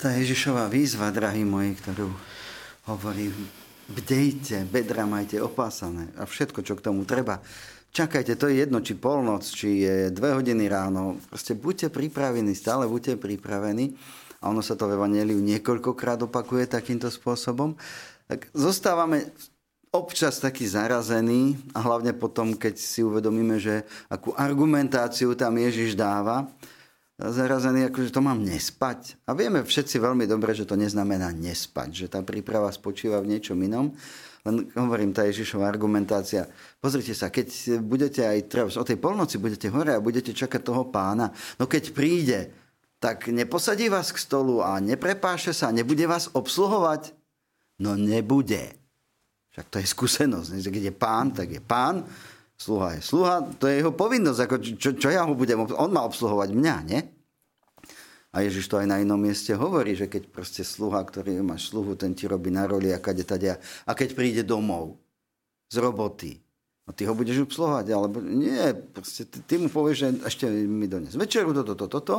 Tá Ježišová výzva, drahí moji, ktorú hovorí, bdejte, bedra majte opásané a všetko, čo k tomu treba. Čakajte, to je jedno, či polnoc, či je dve hodiny ráno. Proste buďte pripravení, stále buďte pripravení. A ono sa to v Evangeliu niekoľkokrát opakuje takýmto spôsobom. Tak zostávame občas taký zarazený a hlavne potom, keď si uvedomíme, že akú argumentáciu tam Ježiš dáva, zarazený, akože to mám nespať. A vieme všetci veľmi dobre, že to neznamená nespať, že tá príprava spočíva v niečom inom. Len hovorím, tá Ježišová argumentácia. Pozrite sa, keď budete aj treba, o tej polnoci budete hore a budete čakať toho pána, no keď príde, tak neposadí vás k stolu a neprepáše sa, nebude vás obsluhovať? No nebude. Však to je skúsenosť. Keď je pán, tak je pán. Sluha je sluha. To je jeho povinnosť. Ako čo, čo ja ho budem... On má obsluhovať mňa, nie? A Ježiš to aj na inom mieste hovorí, že keď proste sluha, ktorý máš sluhu, ten ti robí na roli a kade tadia. A keď príde domov z roboty, no ty ho budeš obsluhovať, alebo nie, proste ty, ty mu povieš, že ešte mi dones večeru, toto, toto, toto.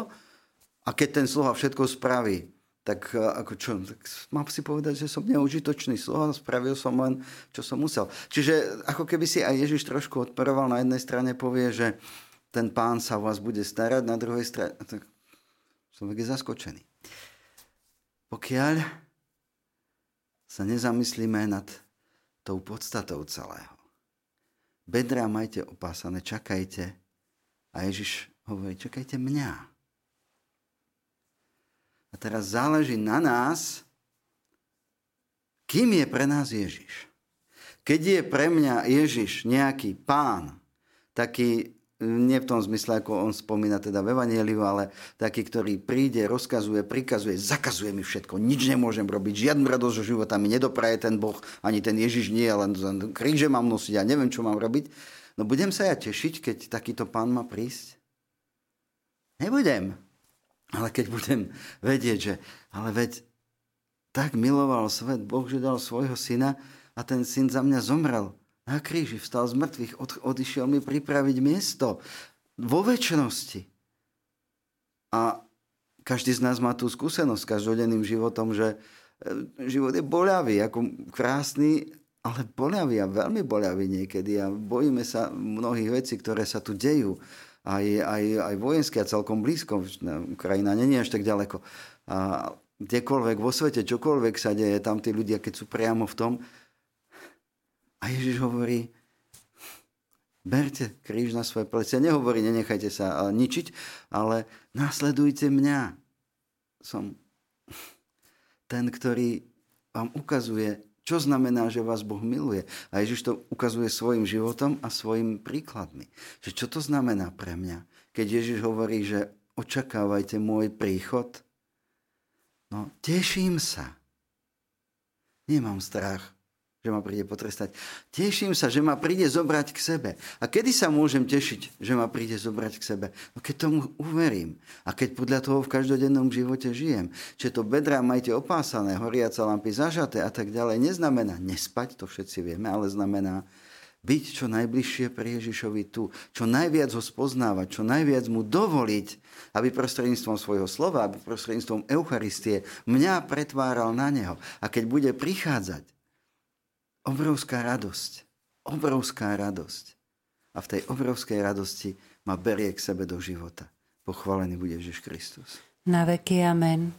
A keď ten sluha všetko spraví, tak e, ako čo, tak mám si povedať, že som neužitočný sluha, spravil som len, čo som musel. Čiže ako keby si aj Ježiš trošku odporoval, na jednej strane povie, že ten pán sa o vás bude starať, na druhej strane, tak človek je zaskočený. Pokiaľ sa nezamyslíme nad tou podstatou celého. Bedra majte opásané, čakajte. A Ježiš hovorí, čakajte mňa. A teraz záleží na nás, kým je pre nás Ježiš. Keď je pre mňa Ježiš nejaký pán, taký nie v tom zmysle, ako on spomína teda v Evangeliu, ale taký, ktorý príde, rozkazuje, prikazuje, zakazuje mi všetko, nič nemôžem robiť, žiadnu radosť zo života mi nedopraje ten Boh, ani ten Ježiš nie, len kríže mám nosiť, ja neviem, čo mám robiť. No budem sa ja tešiť, keď takýto pán má prísť? Nebudem. Ale keď budem vedieť, že ale veď tak miloval svet Boh, že dal svojho syna a ten syn za mňa zomrel na kríži, vstal z mŕtvych, od, odišiel mi pripraviť miesto vo väčšnosti. A každý z nás má tú skúsenosť s každodenným životom, že e, život je boľavý, ako krásny, ale boľavý a veľmi boľavý niekedy a bojíme sa mnohých vecí, ktoré sa tu dejú aj, aj, aj vojenské a celkom blízko. Ukrajina není až tak ďaleko. A kdekoľvek vo svete, čokoľvek sa deje, tam tí ľudia, keď sú priamo v tom. A Ježiš hovorí, berte kríž na svoje plece. Nehovorí, nenechajte sa ničiť, ale následujte mňa. Som ten, ktorý vám ukazuje čo znamená, že vás Boh miluje? A Ježiš to ukazuje svojim životom a svojim príkladmi. Že čo to znamená pre mňa? Keď Ježiš hovorí, že očakávajte môj príchod, no teším sa. Nemám strach že ma príde potrestať. Teším sa, že ma príde zobrať k sebe. A kedy sa môžem tešiť, že ma príde zobrať k sebe? No keď tomu uverím. A keď podľa toho v každodennom živote žijem. Čiže to bedrá majte opásané, horiaca lampy zažaté a tak ďalej, neznamená nespať, to všetci vieme, ale znamená byť čo najbližšie pri Ježišovi tu, čo najviac ho spoznávať, čo najviac mu dovoliť, aby prostredníctvom svojho slova, aby prostredníctvom Eucharistie mňa pretváral na neho. A keď bude prichádzať, obrovská radosť. Obrovská radosť. A v tej obrovskej radosti ma berie k sebe do života. Pochválený bude Ježiš Kristus. Na veky amen.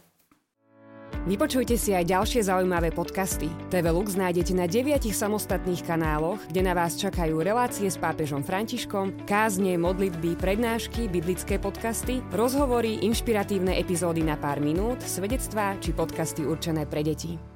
Vypočujte si aj ďalšie zaujímavé podcasty. TV Lux nájdete na deviatich samostatných kanáloch, kde na vás čakajú relácie s pápežom Františkom, kázne, modlitby, prednášky, biblické podcasty, rozhovory, inšpiratívne epizódy na pár minút, svedectvá či podcasty určené pre deti.